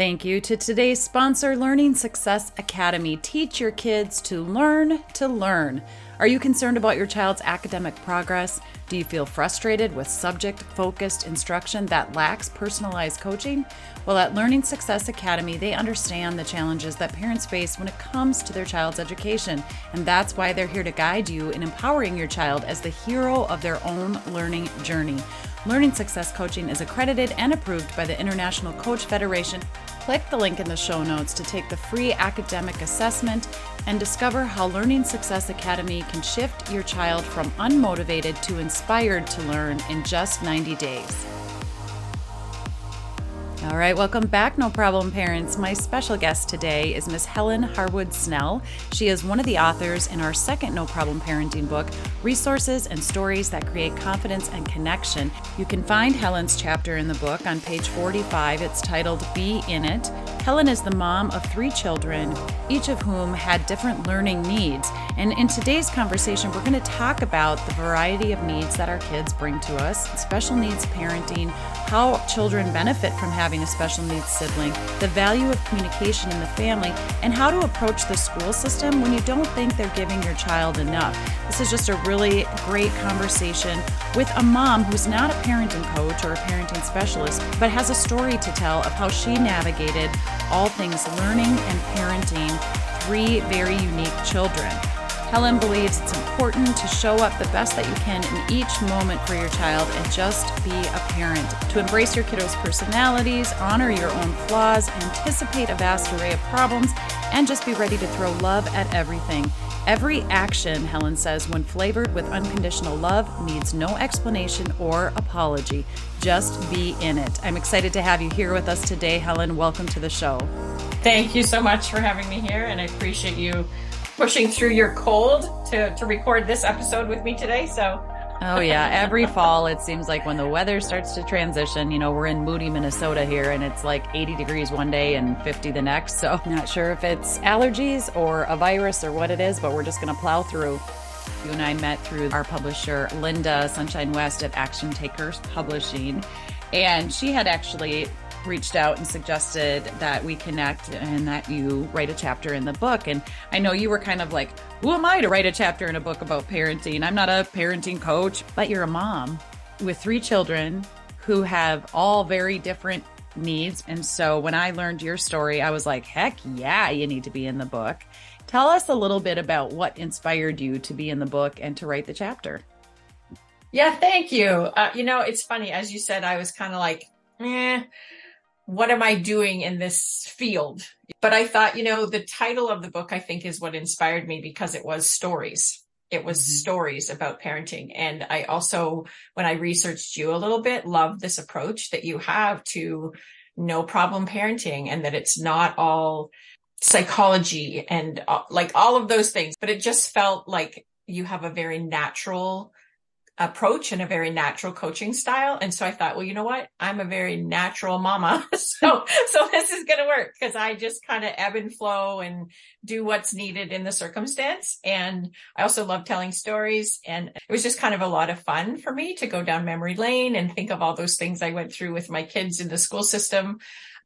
Thank you to today's sponsor, Learning Success Academy. Teach your kids to learn to learn. Are you concerned about your child's academic progress? Do you feel frustrated with subject focused instruction that lacks personalized coaching? Well, at Learning Success Academy, they understand the challenges that parents face when it comes to their child's education. And that's why they're here to guide you in empowering your child as the hero of their own learning journey. Learning Success Coaching is accredited and approved by the International Coach Federation. Click the link in the show notes to take the free academic assessment and discover how Learning Success Academy can shift your child from unmotivated to inspired to learn in just 90 days. All right, welcome back, No Problem Parents. My special guest today is Miss Helen Harwood Snell. She is one of the authors in our second No Problem Parenting book, Resources and Stories That Create Confidence and Connection. You can find Helen's chapter in the book on page 45. It's titled Be in It. Helen is the mom of three children, each of whom had different learning needs. And in today's conversation, we're going to talk about the variety of needs that our kids bring to us, special needs parenting, how children benefit from having a special needs sibling, the value of communication in the family, and how to approach the school system when you don't think they're giving your child enough. This is just a really great conversation with a mom who's not a parenting coach or a parenting specialist, but has a story to tell of how she navigated all things learning and parenting three very unique children. Helen believes it's important to show up the best that you can in each moment for your child and just be a parent. To embrace your kiddos' personalities, honor your own flaws, anticipate a vast array of problems, and just be ready to throw love at everything. Every action, Helen says, when flavored with unconditional love, needs no explanation or apology. Just be in it. I'm excited to have you here with us today, Helen. Welcome to the show. Thank you so much for having me here, and I appreciate you pushing through your cold to, to record this episode with me today. So, oh, yeah. Every fall, it seems like when the weather starts to transition, you know, we're in moody Minnesota here and it's like 80 degrees one day and 50 the next. So, not sure if it's allergies or a virus or what it is, but we're just going to plow through. You and I met through our publisher, Linda Sunshine West at Action Takers Publishing. And she had actually reached out and suggested that we connect and that you write a chapter in the book. And I know you were kind of like, who am I to write a chapter in a book about parenting? I'm not a parenting coach, but you're a mom with three children who have all very different needs. And so when I learned your story, I was like, heck yeah, you need to be in the book. Tell us a little bit about what inspired you to be in the book and to write the chapter. Yeah, thank you. Uh, you know, it's funny. As you said, I was kind of like, eh, what am I doing in this field? But I thought, you know, the title of the book, I think, is what inspired me because it was stories. It was mm-hmm. stories about parenting. And I also, when I researched you a little bit, love this approach that you have to no problem parenting and that it's not all psychology and uh, like all of those things, but it just felt like you have a very natural approach and a very natural coaching style. And so I thought, well, you know what? I'm a very natural mama. so, so this is going to work because I just kind of ebb and flow and do what's needed in the circumstance. And I also love telling stories. And it was just kind of a lot of fun for me to go down memory lane and think of all those things I went through with my kids in the school system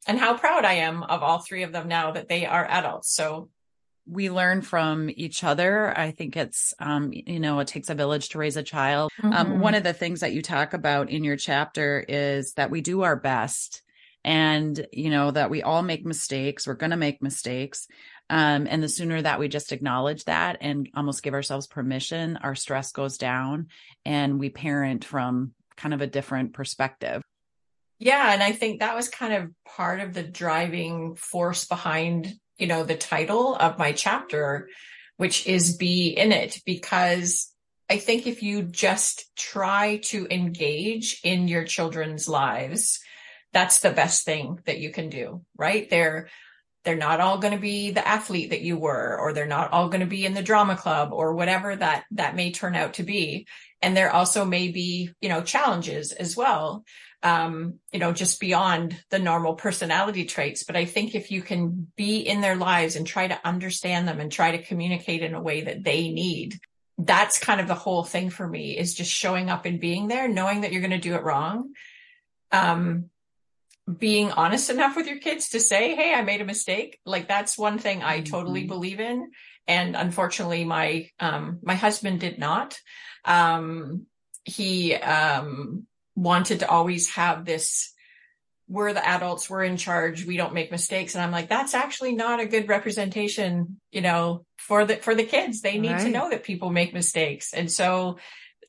and how proud I am of all three of them now that they are adults. So we learn from each other. I think it's, um, you know, it takes a village to raise a child. Um, mm-hmm. Um, one of the things that you talk about in your chapter is that we do our best and, you know, that we all make mistakes. We're going to make mistakes. Um, and the sooner that we just acknowledge that and almost give ourselves permission, our stress goes down and we parent from kind of a different perspective. Yeah. And I think that was kind of part of the driving force behind you know, the title of my chapter, which is be in it because I think if you just try to engage in your children's lives, that's the best thing that you can do, right? They're, they're not all going to be the athlete that you were, or they're not all going to be in the drama club or whatever that, that may turn out to be. And there also may be, you know, challenges as well um, you know, just beyond the normal personality traits. But I think if you can be in their lives and try to understand them and try to communicate in a way that they need, that's kind of the whole thing for me is just showing up and being there, knowing that you're going to do it wrong. Um, being honest enough with your kids to say, Hey, I made a mistake. Like that's one thing I mm-hmm. totally believe in. And unfortunately, my, um, my husband did not. Um, he, um, wanted to always have this, we're the adults, we're in charge, we don't make mistakes. And I'm like, that's actually not a good representation, you know, for the, for the kids. They need right. to know that people make mistakes. And so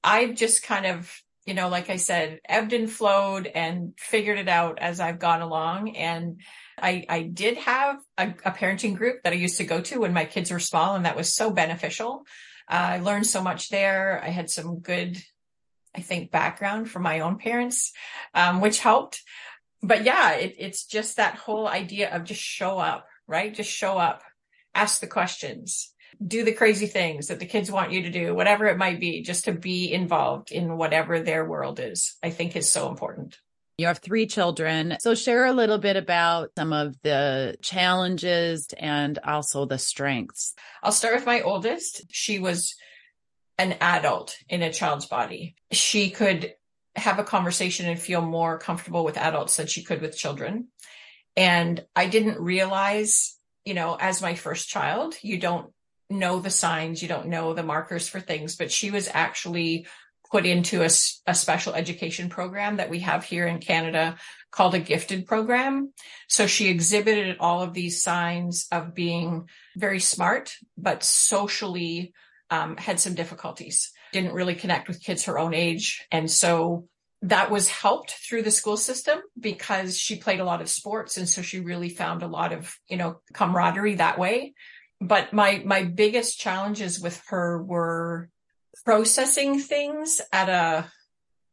I've just kind of, you know, like I said, ebbed and flowed and figured it out as I've gone along. And I, I did have a, a parenting group that I used to go to when my kids were small, and that was so beneficial. Uh, I learned so much there. I had some good, I think, background from my own parents, um, which helped. But yeah, it, it's just that whole idea of just show up, right? Just show up, ask the questions, do the crazy things that the kids want you to do, whatever it might be, just to be involved in whatever their world is, I think is so important. You have three children. So share a little bit about some of the challenges and also the strengths. I'll start with my oldest. She was an adult in a child's body. She could have a conversation and feel more comfortable with adults than she could with children. And I didn't realize, you know, as my first child, you don't know the signs, you don't know the markers for things, but she was actually put into a, a, special education program that we have here in Canada called a gifted program. So she exhibited all of these signs of being very smart, but socially um, had some difficulties, didn't really connect with kids her own age. And so that was helped through the school system because she played a lot of sports. And so she really found a lot of, you know, camaraderie that way. But my, my biggest challenges with her were processing things at a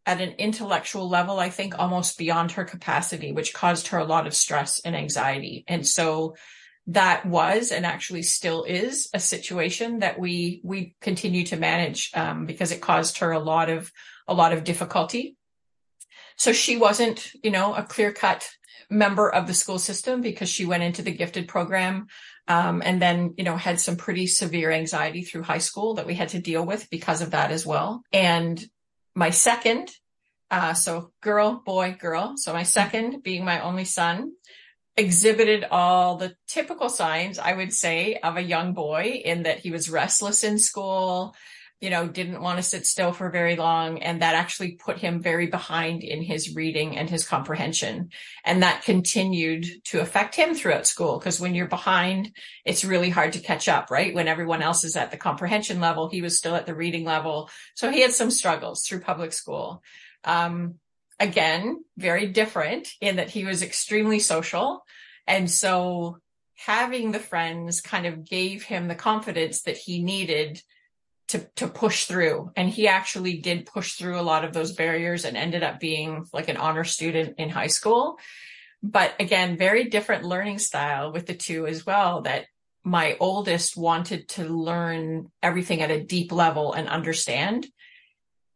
at an intellectual level, I think almost beyond her capacity, which caused her a lot of stress and anxiety. And so that was and actually still is a situation that we we continue to manage um, because it caused her a lot of a lot of difficulty. So she wasn't, you know, a clear cut member of the school system because she went into the gifted program um, and then, you know, had some pretty severe anxiety through high school that we had to deal with because of that as well. And my second, uh, so girl, boy, girl. So my second being my only son exhibited all the typical signs, I would say, of a young boy in that he was restless in school you know, didn't want to sit still for very long. And that actually put him very behind in his reading and his comprehension. And that continued to affect him throughout school. Cause when you're behind, it's really hard to catch up, right? When everyone else is at the comprehension level, he was still at the reading level. So he had some struggles through public school. Um, again, very different in that he was extremely social. And so having the friends kind of gave him the confidence that he needed to to push through. And he actually did push through a lot of those barriers and ended up being like an honor student in high school. But again very different learning style with the two as well that my oldest wanted to learn everything at a deep level and understand.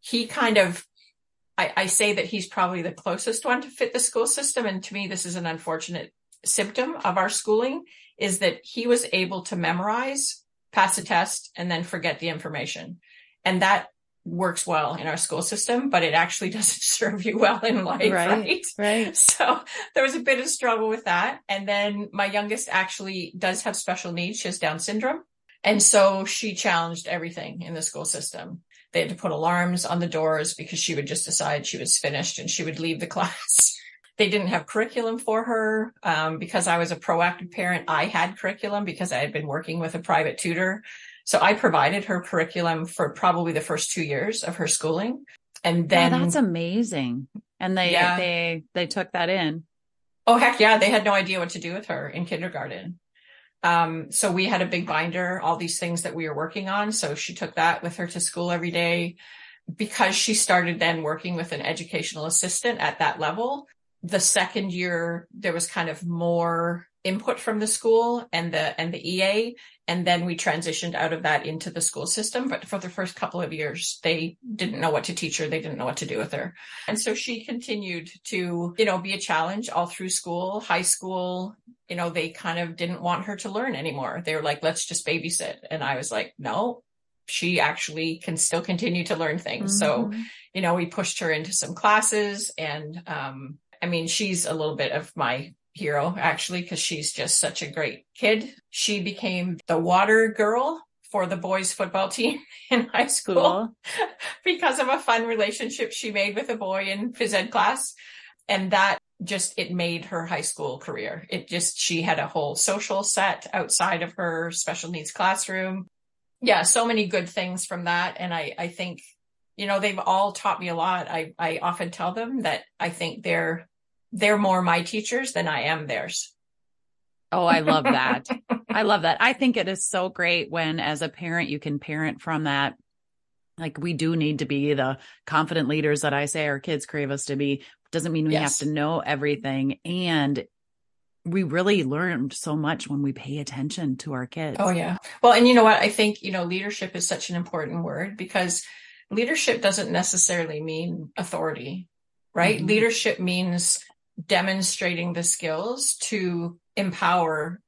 He kind of I, I say that he's probably the closest one to fit the school system and to me this is an unfortunate symptom of our schooling is that he was able to memorize pass a test and then forget the information. And that works well in our school system, but it actually doesn't serve you well in life, right, right? Right. So there was a bit of struggle with that. And then my youngest actually does have special needs. She has Down syndrome. And so she challenged everything in the school system. They had to put alarms on the doors because she would just decide she was finished and she would leave the class. They didn't have curriculum for her. Um, because I was a proactive parent, I had curriculum because I had been working with a private tutor. So I provided her curriculum for probably the first two years of her schooling. And then oh, that's amazing. And they, yeah. they, they took that in. Oh, heck yeah. They had no idea what to do with her in kindergarten. Um, so we had a big binder, all these things that we were working on. So she took that with her to school every day because she started then working with an educational assistant at that level the second year there was kind of more input from the school and the and the EA and then we transitioned out of that into the school system. But for the first couple of years they didn't know what to teach her. They didn't know what to do with her. And so she continued to you know be a challenge all through school high school. You know they kind of didn't want her to learn anymore. They were like let's just babysit. And I was like no she actually can still continue to learn things. Mm-hmm. so you know we pushed her into some classes and um I mean, she's a little bit of my hero actually, because she's just such a great kid. She became the water girl for the boys football team in high school cool. because of a fun relationship she made with a boy in phys ed class. And that just, it made her high school career. It just, she had a whole social set outside of her special needs classroom. Yeah. So many good things from that. And I, I think, you know, they've all taught me a lot. I, I often tell them that I think they're, they're more my teachers than I am theirs. Oh, I love that. I love that. I think it is so great when, as a parent, you can parent from that. Like, we do need to be the confident leaders that I say our kids crave us to be. Doesn't mean we yes. have to know everything. And we really learned so much when we pay attention to our kids. Oh, yeah. Well, and you know what? I think, you know, leadership is such an important word because leadership doesn't necessarily mean authority, right? Mm-hmm. Leadership means demonstrating the skills to empower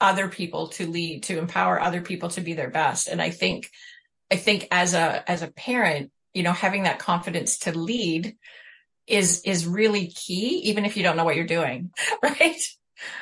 other people to lead, to empower other people to be their best. And I think, I think as a, as a parent, you know, having that confidence to lead is, is really key, even if you don't know what you're doing, right?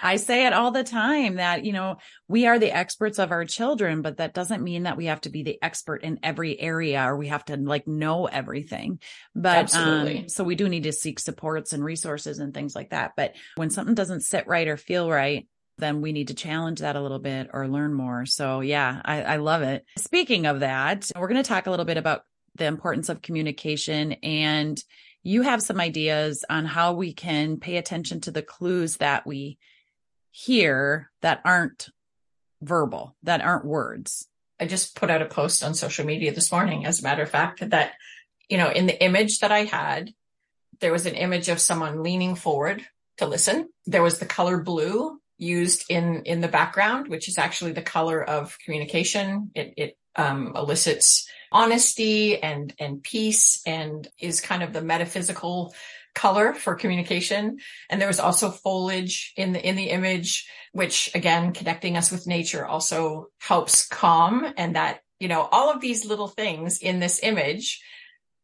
I say it all the time that, you know, we are the experts of our children, but that doesn't mean that we have to be the expert in every area or we have to like know everything. But, um, so we do need to seek supports and resources and things like that. But when something doesn't sit right or feel right, then we need to challenge that a little bit or learn more. So yeah, I, I love it. Speaking of that, we're going to talk a little bit about the importance of communication and you have some ideas on how we can pay attention to the clues that we hear that aren't verbal, that aren't words. I just put out a post on social media this morning, as a matter of fact, that, you know, in the image that I had, there was an image of someone leaning forward to listen. There was the color blue used in, in the background, which is actually the color of communication. It, it um, elicits honesty and, and peace and is kind of the metaphysical color for communication. And there was also foliage in the, in the image, which again, connecting us with nature also helps calm and that, you know, all of these little things in this image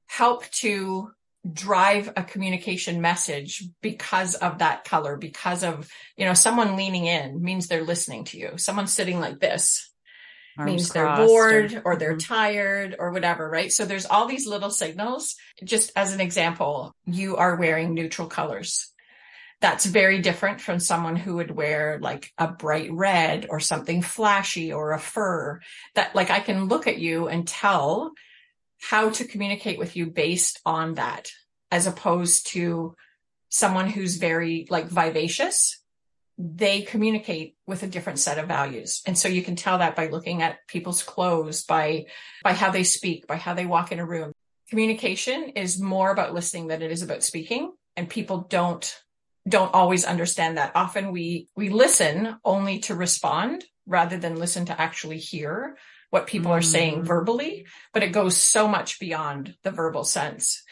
help to drive a communication message because of that color, because of, you know, someone leaning in means they're listening to you. Someone sitting like this Arms means they're bored or, or they're mm-hmm. tired or whatever, right? So there's all these little signals. Just as an example, you are wearing neutral colors. That's very different from someone who would wear like a bright red or something flashy or a fur that like I can look at you and tell how to communicate with you based on that as opposed to someone who's very like vivacious they communicate with a different set of values. And so you can tell that by looking at people's clothes, by, by how they speak, by how they walk in a room. Communication is more about listening than it is about speaking. And people don't, don't always understand that. Often we, we listen only to respond rather than listen to actually hear what people mm. are saying mm. verbally, but it goes so much beyond the verbal sense.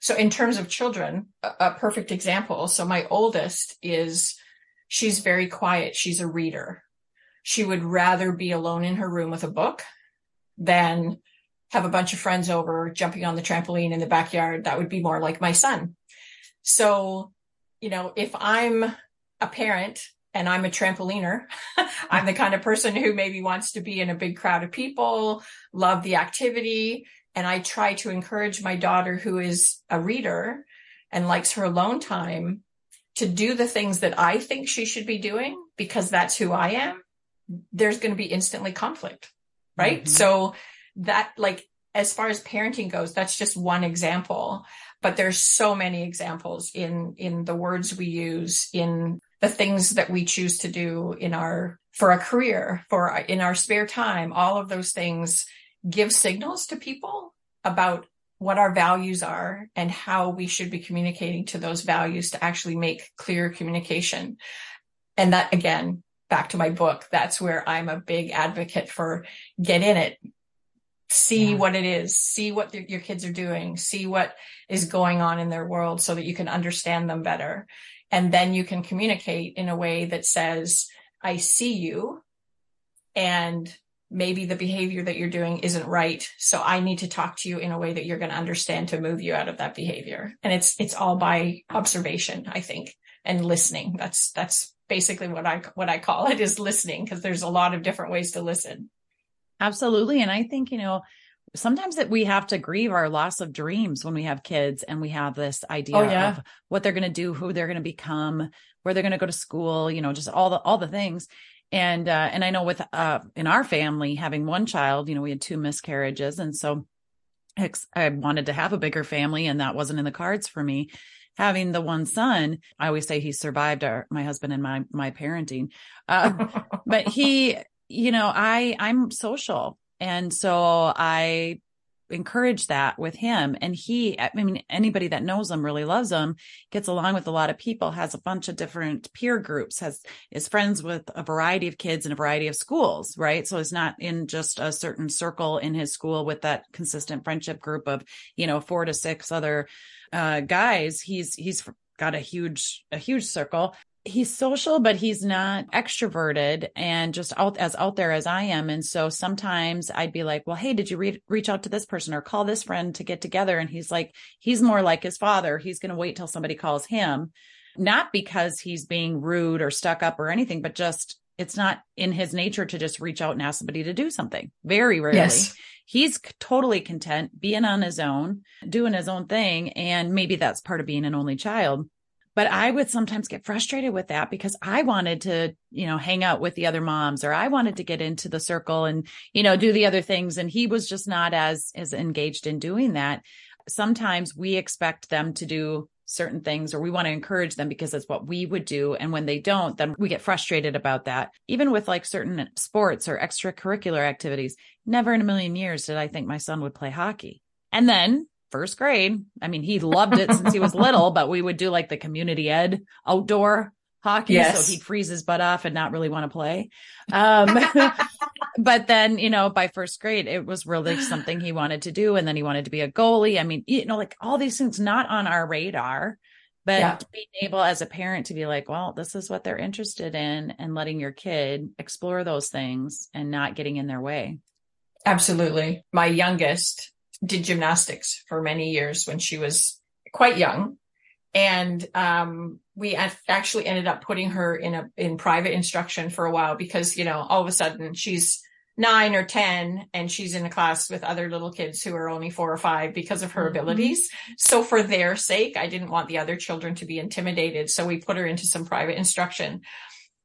So in terms of children, a, a perfect example. So my oldest is She's very quiet. She's a reader. She would rather be alone in her room with a book than have a bunch of friends over jumping on the trampoline in the backyard. That would be more like my son. So, you know, if I'm a parent and I'm a trampoliner, I'm the kind of person who maybe wants to be in a big crowd of people, love the activity. And I try to encourage my daughter who is a reader and likes her alone time to do the things that I think she should be doing because that's who I am, there's going to be instantly conflict. Right. Mm-hmm. So that like, as far as parenting goes, that's just one example, but there's so many examples in, in the words we use, in the things that we choose to do in our, for a career, for in our spare time, all of those things give signals to people about what our values are and how we should be communicating to those values to actually make clear communication. And that again, back to my book, that's where I'm a big advocate for get in it, see yeah. what it is, see what the, your kids are doing, see what is going on in their world so that you can understand them better. And then you can communicate in a way that says, I see you and maybe the behavior that you're doing isn't right. So I need to talk to you in a way that you're going to understand to move you out of that behavior. And it's, it's all by observation, I think, and listening. That's, that's basically what I, what I call it is listening because there's a lot of different ways to listen. Absolutely. And I think, you know, sometimes that we have to grieve our loss of dreams when we have kids and we have this idea oh, yeah. of what they're going to do, who they're going to become, where they're going to go to school, you know, just all the, all the things and uh, and I know with uh, in our family having one child, you know, we had two miscarriages, and so I wanted to have a bigger family, and that wasn't in the cards for me. Having the one son, I always say he survived our my husband and my my parenting, uh, but he, you know, I I'm social, and so I encourage that with him. And he, I mean, anybody that knows him really loves him, gets along with a lot of people, has a bunch of different peer groups, has, is friends with a variety of kids in a variety of schools, right? So he's not in just a certain circle in his school with that consistent friendship group of, you know, four to six other, uh, guys. He's, he's got a huge, a huge circle he's social, but he's not extroverted and just out as out there as I am. And so sometimes I'd be like, well, Hey, did you re- reach out to this person or call this friend to get together? And he's like, he's more like his father. He's going to wait till somebody calls him, not because he's being rude or stuck up or anything, but just it's not in his nature to just reach out and ask somebody to do something. Very rarely. Yes. He's totally content being on his own, doing his own thing. And maybe that's part of being an only child but I would sometimes get frustrated with that because I wanted to, you know, hang out with the other moms or I wanted to get into the circle and, you know, do the other things. And he was just not as, as engaged in doing that. Sometimes we expect them to do certain things or we want to encourage them because that's what we would do. And when they don't, then we get frustrated about that. Even with like certain sports or extracurricular activities, never in a million years did I think my son would play hockey. And then first grade. I mean, he loved it since he was little, but we would do like the community ed outdoor hockey. Yes. So he'd freeze his butt off and not really want to play. Um, but then, you know, by first grade, it was really something he wanted to do. And then he wanted to be a goalie. I mean, you know, like all these things not on our radar, but yeah. being able as a parent to be like, well, this is what they're interested in and letting your kid explore those things and not getting in their way. Absolutely. My youngest did gymnastics for many years when she was quite young. And um, we actually ended up putting her in a in private instruction for a while because you know all of a sudden she's nine or ten and she's in a class with other little kids who are only four or five because of her mm-hmm. abilities. So for their sake, I didn't want the other children to be intimidated, so we put her into some private instruction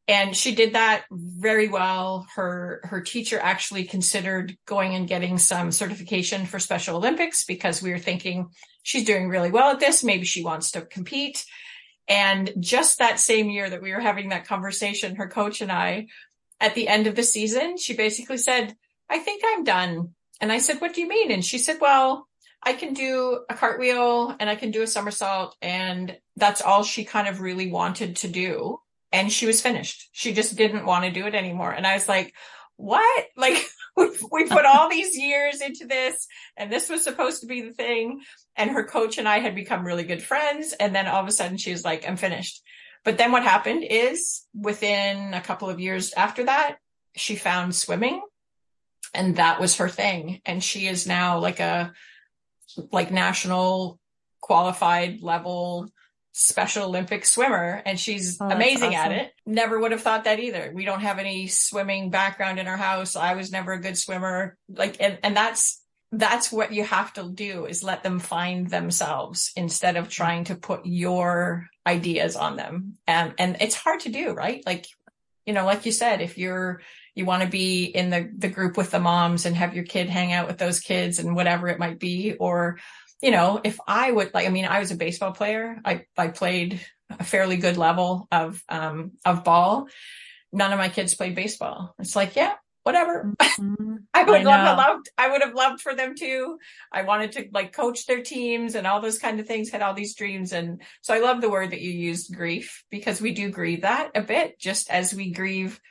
and she did that very well. Her her teacher actually considered going and getting some certification for special olympics because we were thinking she's doing really well at this. Maybe she wants to compete. And just that same year that we were having that conversation her coach and i at the end of the season she basically said i think i'm done. And i said what do you mean? And she said well I can do a cartwheel and I can do a somersault. And that's all she kind of really wanted to do and she was finished. She just didn't want to do it anymore. And I was like, what? Like we, we put all these years into this and this was supposed to be the thing. And her coach and I had become really good friends. And then all of a sudden she was like, I'm finished. But then what happened is within a couple of years after that, she found swimming and that was her thing. And she is now like a, like national qualified level Special Olympic swimmer and she's oh, amazing awesome. at it. Never would have thought that either. We don't have any swimming background in our house. I was never a good swimmer. Like, and, and that's, that's what you have to do is let them find themselves instead of trying to put your ideas on them. And, and it's hard to do, right? Like, you know, like you said, if you're, you want to be in the, the group with the moms and have your kid hang out with those kids and whatever it might be, or you know, if I would like, I mean, I was a baseball player. I, I played a fairly good level of, um, of ball. None of my kids played baseball. It's like, yeah, whatever. Mm-hmm. I would I have loved, I would have loved for them to. I wanted to like coach their teams and all those kind of things, had all these dreams. And so I love the word that you used, grief, because we do grieve that a bit, just as we grieve,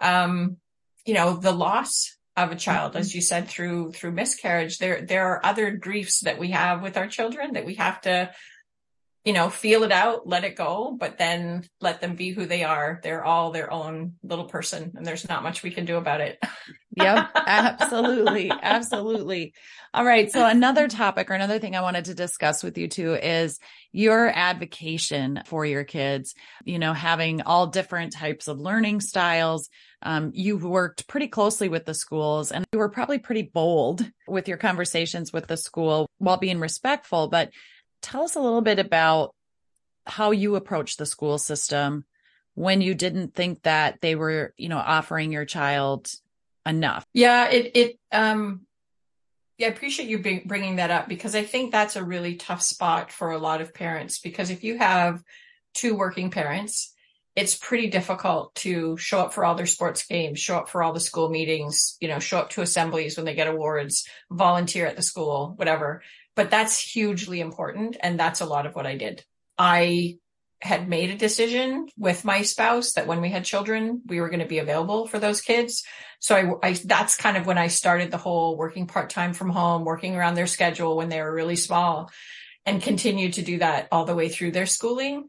um, you know, the loss of a child mm-hmm. as you said through through miscarriage. There there are other griefs that we have with our children that we have to you know feel it out let it go but then let them be who they are. They're all their own little person and there's not much we can do about it yep, absolutely. Absolutely. All right. So another topic or another thing I wanted to discuss with you too is your advocacy for your kids, you know, having all different types of learning styles. Um, you've worked pretty closely with the schools and you were probably pretty bold with your conversations with the school while being respectful. But tell us a little bit about how you approach the school system when you didn't think that they were, you know, offering your child enough. Yeah, it it um yeah, I appreciate you bringing that up because I think that's a really tough spot for a lot of parents because if you have two working parents, it's pretty difficult to show up for all their sports games, show up for all the school meetings, you know, show up to assemblies when they get awards, volunteer at the school, whatever. But that's hugely important. And that's a lot of what I did. I had made a decision with my spouse that when we had children, we were going to be available for those kids. So I, I that's kind of when I started the whole working part time from home, working around their schedule when they were really small and continued to do that all the way through their schooling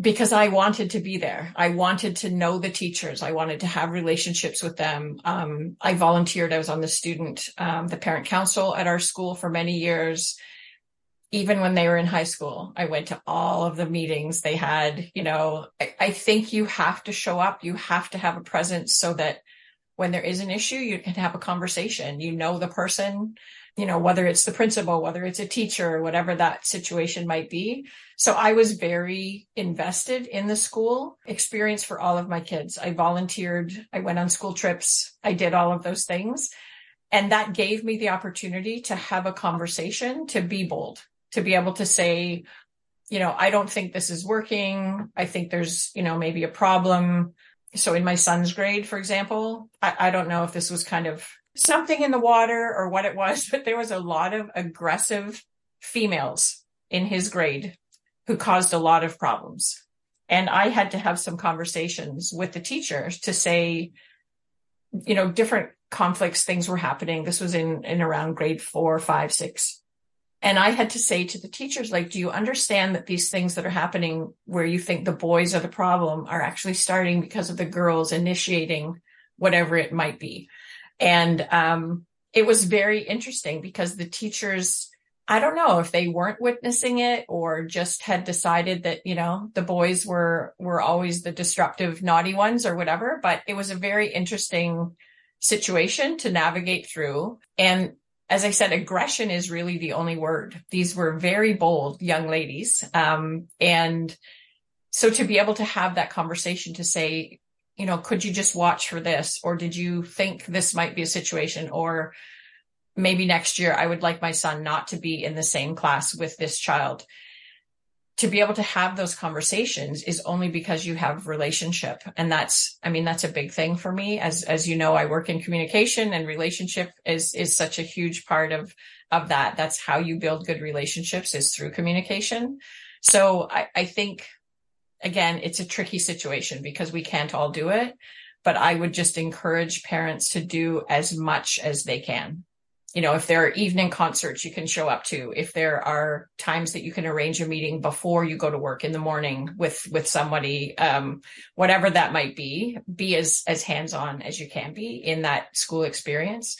because I wanted to be there. I wanted to know the teachers. I wanted to have relationships with them. Um, I volunteered. I was on the student, um, the parent council at our school for many years even when they were in high school, I went to all of the meetings they had. You know, I, I, think you have to show up. You have to have a presence so that when there is an issue, you can have a conversation. You know the person, you know, whether it's the principal, whether it's a teacher, whatever that situation might be. So I was very invested in the school experience for all of my kids. I volunteered. I went on school trips. I did all of those things. And that gave me the opportunity to have a conversation, to be bold, to be able to say, you know, I don't think this is working. I think there's, you know, maybe a problem. So in my son's grade, for example, I, I don't know if this was kind of something in the water or what it was, but there was a lot of aggressive females in his grade who caused a lot of problems. And I had to have some conversations with the teachers to say, you know, different conflicts, things were happening. This was in, in around grade four, five, six. And I had to say to the teachers, like, do you understand that these things that are happening where you think the boys are the problem are actually starting because of the girls initiating whatever it might be? And um, it was very interesting because the teachers, I don't know if they weren't witnessing it or just had decided that, you know, the boys were, were always the disruptive, naughty ones or whatever, but it was a very interesting situation to navigate through. And as I said, aggression is really the only word. These were very bold young ladies. Um, and so to be able to have that conversation to say, you know, could you just watch for this? Or did you think this might be a situation? Or maybe next year I would like my son not to be in the same class with this child to be able to have those conversations is only because you have relationship. And that's i mean that's a big thing for me. As as you know i work in communication and relationship is is such a huge part of of that. That's how you build good relationships is through communication. So i i think again it's a tricky situation because we can't all do it but i would just encourage parents to do as much as they can you know, if there are evening concerts you can show up to, if there are times that you can arrange a meeting before you go to work in the morning with, with somebody, um, whatever that might be, be as, as hands-on as you can be in that school experience.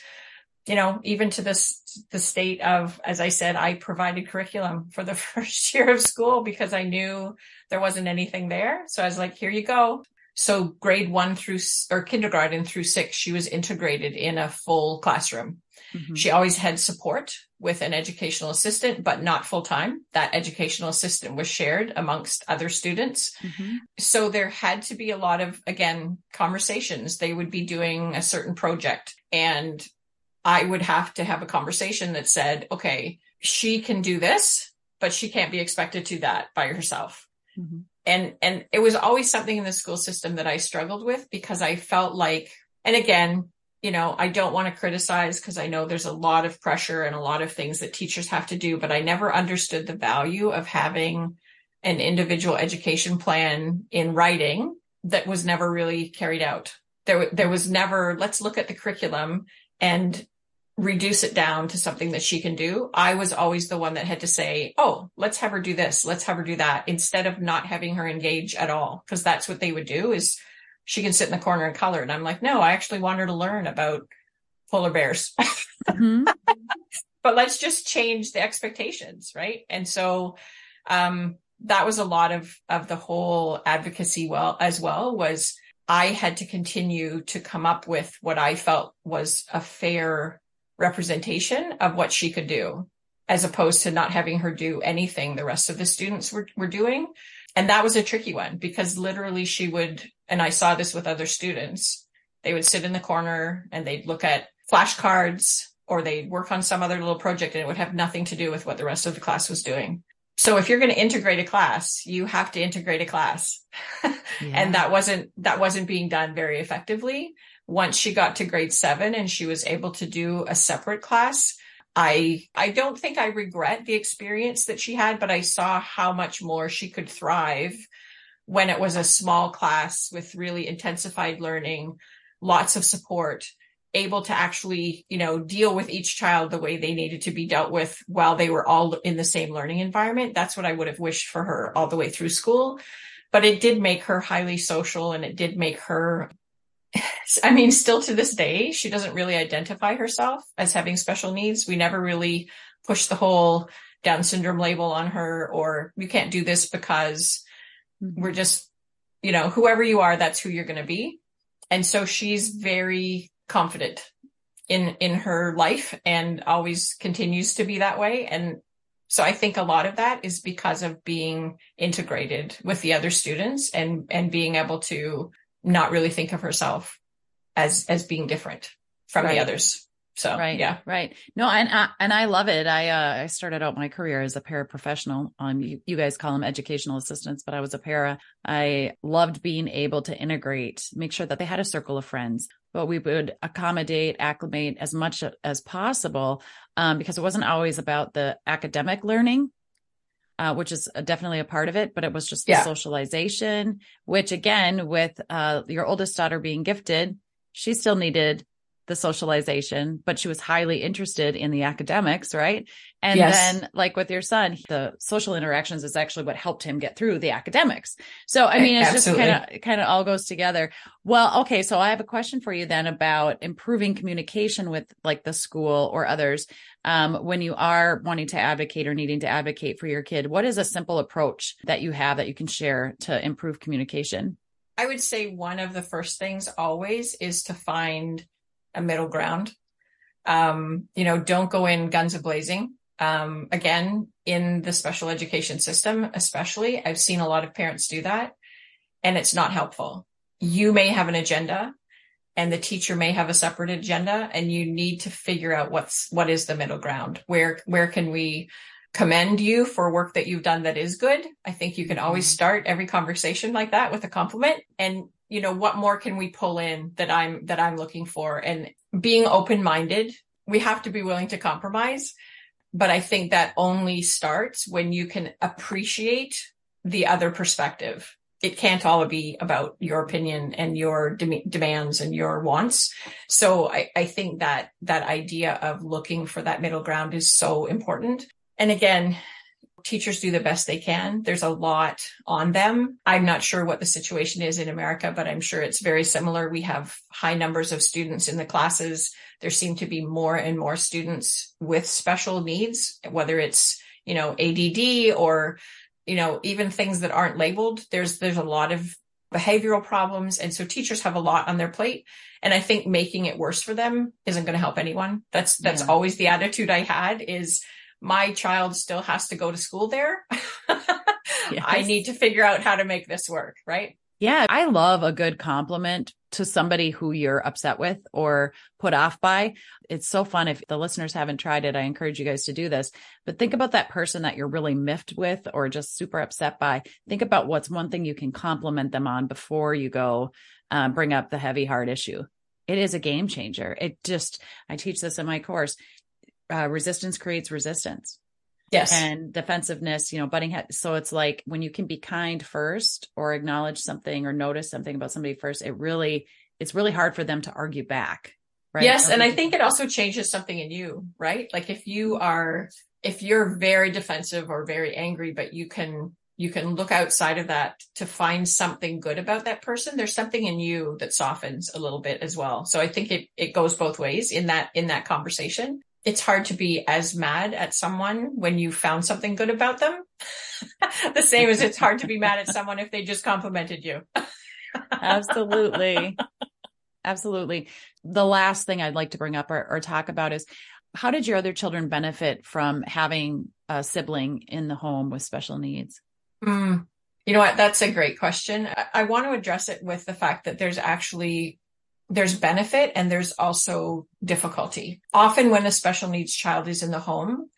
You know, even to this, the state of, as I said, I provided curriculum for the first year of school because I knew there wasn't anything there. So I was like, here you go. So grade one through, or kindergarten through six, she was integrated in a full classroom Mm-hmm. She always had support with an educational assistant, but not full time. That educational assistant was shared amongst other students. Mm-hmm. So there had to be a lot of, again, conversations. They would be doing a certain project and I would have to have a conversation that said, okay, she can do this, but she can't be expected to that by herself. Mm-hmm. And, and it was always something in the school system that I struggled with because I felt like, and again, you know, I don't want to criticize because I know there's a lot of pressure and a lot of things that teachers have to do, but I never understood the value of having an individual education plan in writing that was never really carried out. There, there was never, let's look at the curriculum and reduce it down to something that she can do. I was always the one that had to say, Oh, let's have her do this. Let's have her do that instead of not having her engage at all. Cause that's what they would do is she can sit in the corner and color. And I'm like, no, I actually want her to learn about polar bears. Mm-hmm. but let's just change the expectations, right? And so um, that was a lot of of the whole advocacy well as well was I had to continue to come up with what I felt was a fair representation of what she could do as opposed to not having her do anything the rest of the students were, were doing. And that was a tricky one because literally she would, and I saw this with other students, they would sit in the corner and they'd look at flashcards or they'd work on some other little project and it would have nothing to do with what the rest of the class was doing. So if you're going to integrate a class, you have to integrate a class. yeah. And that wasn't, that wasn't being done very effectively. Once she got to grade seven and she was able to do a separate class, I, I don't think I regret the experience that she had, but I saw how much more she could thrive when it was a small class with really intensified learning, lots of support able to actually, you know, deal with each child the way they needed to be dealt with while they were all in the same learning environment. That's what I would have wished for her all the way through school. But it did make her highly social and it did make her, I mean, still to this day, she doesn't really identify herself as having special needs. We never really push the whole Down syndrome label on her or you can't do this because mm-hmm. we're just, you know, whoever you are, that's who you're going to be. And so she's very confident in in her life and always continues to be that way and so i think a lot of that is because of being integrated with the other students and and being able to not really think of herself as as being different from right. the others so right, yeah, right. No, and I, and I love it. I uh, I started out my career as a paraprofessional. Um, you, you guys call them educational assistants, but I was a para. I loved being able to integrate, make sure that they had a circle of friends, but we would accommodate, acclimate as much as possible, um, because it wasn't always about the academic learning. Uh, which is definitely a part of it, but it was just the yeah. socialization, which again, with uh, your oldest daughter being gifted, she still needed the socialization, but she was highly interested in the academics, right? And yes. then, like with your son, the social interactions is actually what helped him get through the academics. So, I mean, it's Absolutely. just kind of, kind of all goes together. Well, okay. So I have a question for you then about improving communication with like the school or others. Um, when you are wanting to advocate or needing to advocate for your kid, what is a simple approach that you have that you can share to improve communication? I would say one of the first things always is to find a middle ground. Um, you know, don't go in guns a blazing. Um, again, in the special education system, especially, I've seen a lot of parents do that and it's not helpful. You may have an agenda and the teacher may have a separate agenda and you need to figure out what's, what is the middle ground? Where, where can we commend you for work that you've done that is good? I think you can always mm-hmm. start every conversation like that with a compliment. And you know what more can we pull in that i'm that i'm looking for? And being open minded we have to be willing to compromise. But i think that only starts when you can appreciate the other perspective. It can't all be about your opinion and your de- demands and your wants. So I, I think that that idea of looking for that middle ground is so important and again teachers do the best they can. There's a lot on them. I'm not sure what the situation is in America, but I'm sure it's very similar. We have high numbers of students in the classes. There seem to be more and more students with special needs, whether it's, you know, ADD or, you know, even things that aren't labeled. There's, there's a lot of behavioral problems. And so teachers have a lot on their plate. And I think making it worse for them isn't going to help anyone. That's, that's yeah. always the attitude I had is, my child still has to go to school there. yes. I need to figure out how to make this work, right? Yeah, I love a good compliment to somebody who you're upset with or put off by. It's so fun. If the listeners haven't tried it, I encourage you guys to do this. But think about that person that you're really miffed with or just super upset by. Think about what's one thing you can compliment them on before you go um, bring up the heavy heart issue. It is a game changer. It just, I teach this in my course uh, resistance creates resistance. Yes. And defensiveness, you know, butting head. So it's like when you can be kind first or acknowledge something or notice something about somebody first, it really, it's really hard for them to argue back. Right. Yes. and I think it also changes something in you, right? Like if you are, if you're very defensive or very angry, but you can you can look outside of that to find something good about that person there's something in you that softens a little bit as well so i think it it goes both ways in that in that conversation it's hard to be as mad at someone when you found something good about them. The same as it's hard to be mad at someone if they just complimented you. Absolutely. Absolutely. The last thing i'd like to bring up or, or talk about is how did your other children benefit from having a sibling in the home with special needs? Mm, you know what? That's a great question. I, I want to address it with the fact that there's actually there's benefit and there's also difficulty. Often when a special needs child is in the home,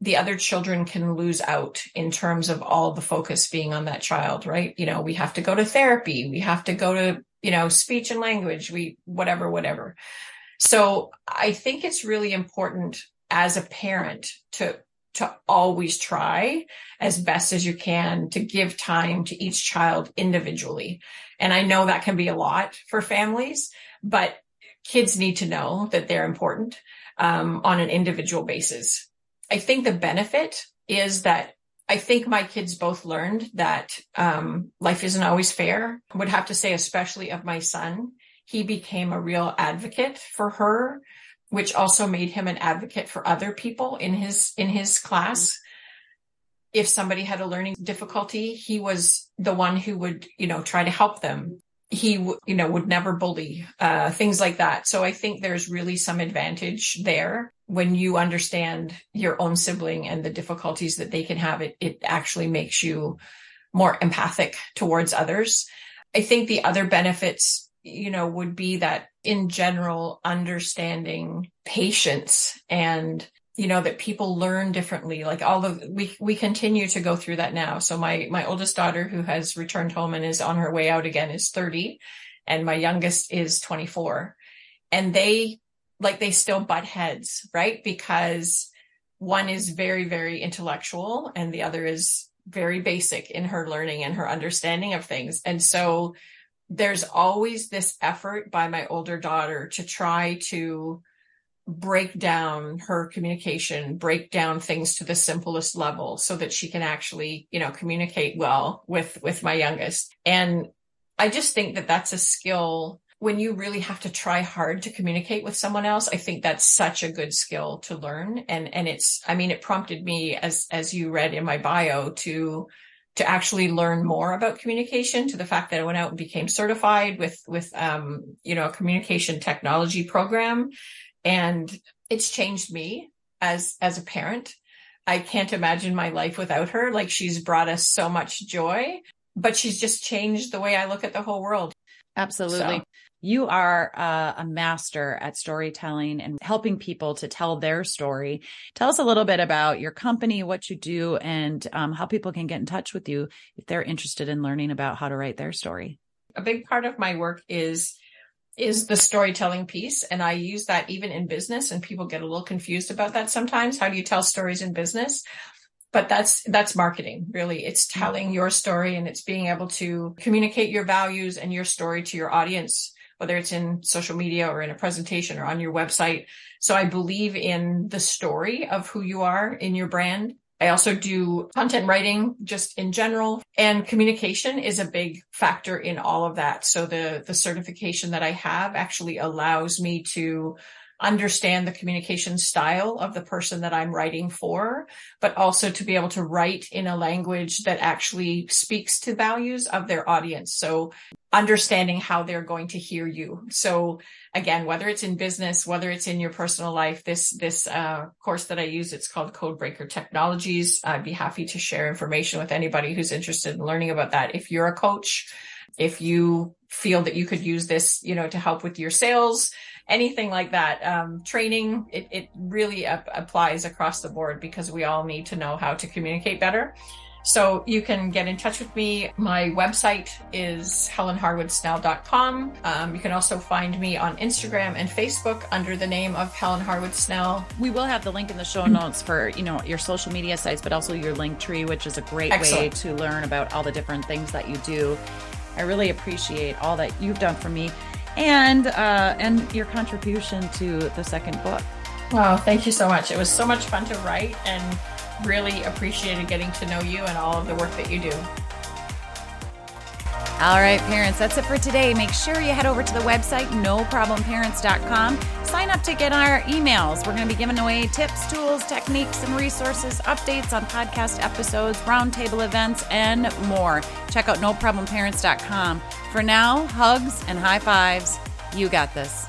the other children can lose out in terms of all the focus being on that child, right? You know, we have to go to therapy, we have to go to, you know, speech and language, we whatever, whatever. So I think it's really important as a parent to to always try as best as you can to give time to each child individually. And I know that can be a lot for families, but kids need to know that they're important um, on an individual basis. I think the benefit is that I think my kids both learned that um, life isn't always fair. I would have to say, especially of my son, he became a real advocate for her which also made him an advocate for other people in his in his class if somebody had a learning difficulty he was the one who would you know try to help them he you know would never bully uh, things like that. So i think there's really some advantage there. When you understand your own sibling and the difficulties that they can have it it actually makes you more empathic towards others. I think the other benefits you know, would be that in general, understanding patience and you know that people learn differently. Like all of we we continue to go through that now. So my my oldest daughter who has returned home and is on her way out again is 30 and my youngest is 24 and they like they still butt heads right? Because one is very very intellectual and the other is very basic in her learning and her understanding of things. And so there's always this effort by my older daughter to try to break down her communication, break down things to the simplest level so that she can actually, you know, communicate well with, with my youngest. And I just think that that's a skill when you really have to try hard to communicate with someone else. I think that's such a good skill to learn. And, and it's, I mean, it prompted me as, as you read in my bio to, to actually learn more about communication to the fact that I went out and became certified with, with, um, you know, a communication technology program. And it's changed me as, as a parent. I can't imagine my life without her. Like she's brought us so much joy, but she's just changed the way I look at the whole world. Absolutely. So. You are uh, a master at storytelling and helping people to tell their story. Tell us a little bit about your company, what you do, and um, how people can get in touch with you if they're interested in learning about how to write their story. A big part of my work is is the storytelling piece and i use that even in business and people get a little confused about that sometimes how do you tell stories in business but that's that's marketing really it's telling your story and it's being able to communicate your values and your story to your audience whether it's in social media or in a presentation or on your website. So I believe in the story of who you are in your brand. I also do content writing just in general and communication is a big factor in all of that. So the, the certification that I have actually allows me to understand the communication style of the person that I'm writing for, but also to be able to write in a language that actually speaks to values of their audience. So understanding how they're going to hear you. So again, whether it's in business, whether it's in your personal life, this, this, uh, course that I use, it's called Codebreaker Technologies. I'd be happy to share information with anybody who's interested in learning about that. If you're a coach, if you feel that you could use this, you know, to help with your sales, anything like that. Um, training, it, it really ap- applies across the board because we all need to know how to communicate better. So you can get in touch with me. My website is helenharwoodsnell.com. Um, you can also find me on Instagram and Facebook under the name of Helen Harwood Snell. We will have the link in the show notes for, you know, your social media sites, but also your Linktree, which is a great Excellent. way to learn about all the different things that you do. I really appreciate all that you've done for me and uh, and your contribution to the second book. Wow, thank you so much. It was so much fun to write and really appreciated getting to know you and all of the work that you do. All right, parents, that's it for today. Make sure you head over to the website, noproblemparents.com. Sign up to get our emails. We're going to be giving away tips, tools, techniques, and resources, updates on podcast episodes, roundtable events, and more. Check out noproblemparents.com. For now, hugs and high fives. You got this.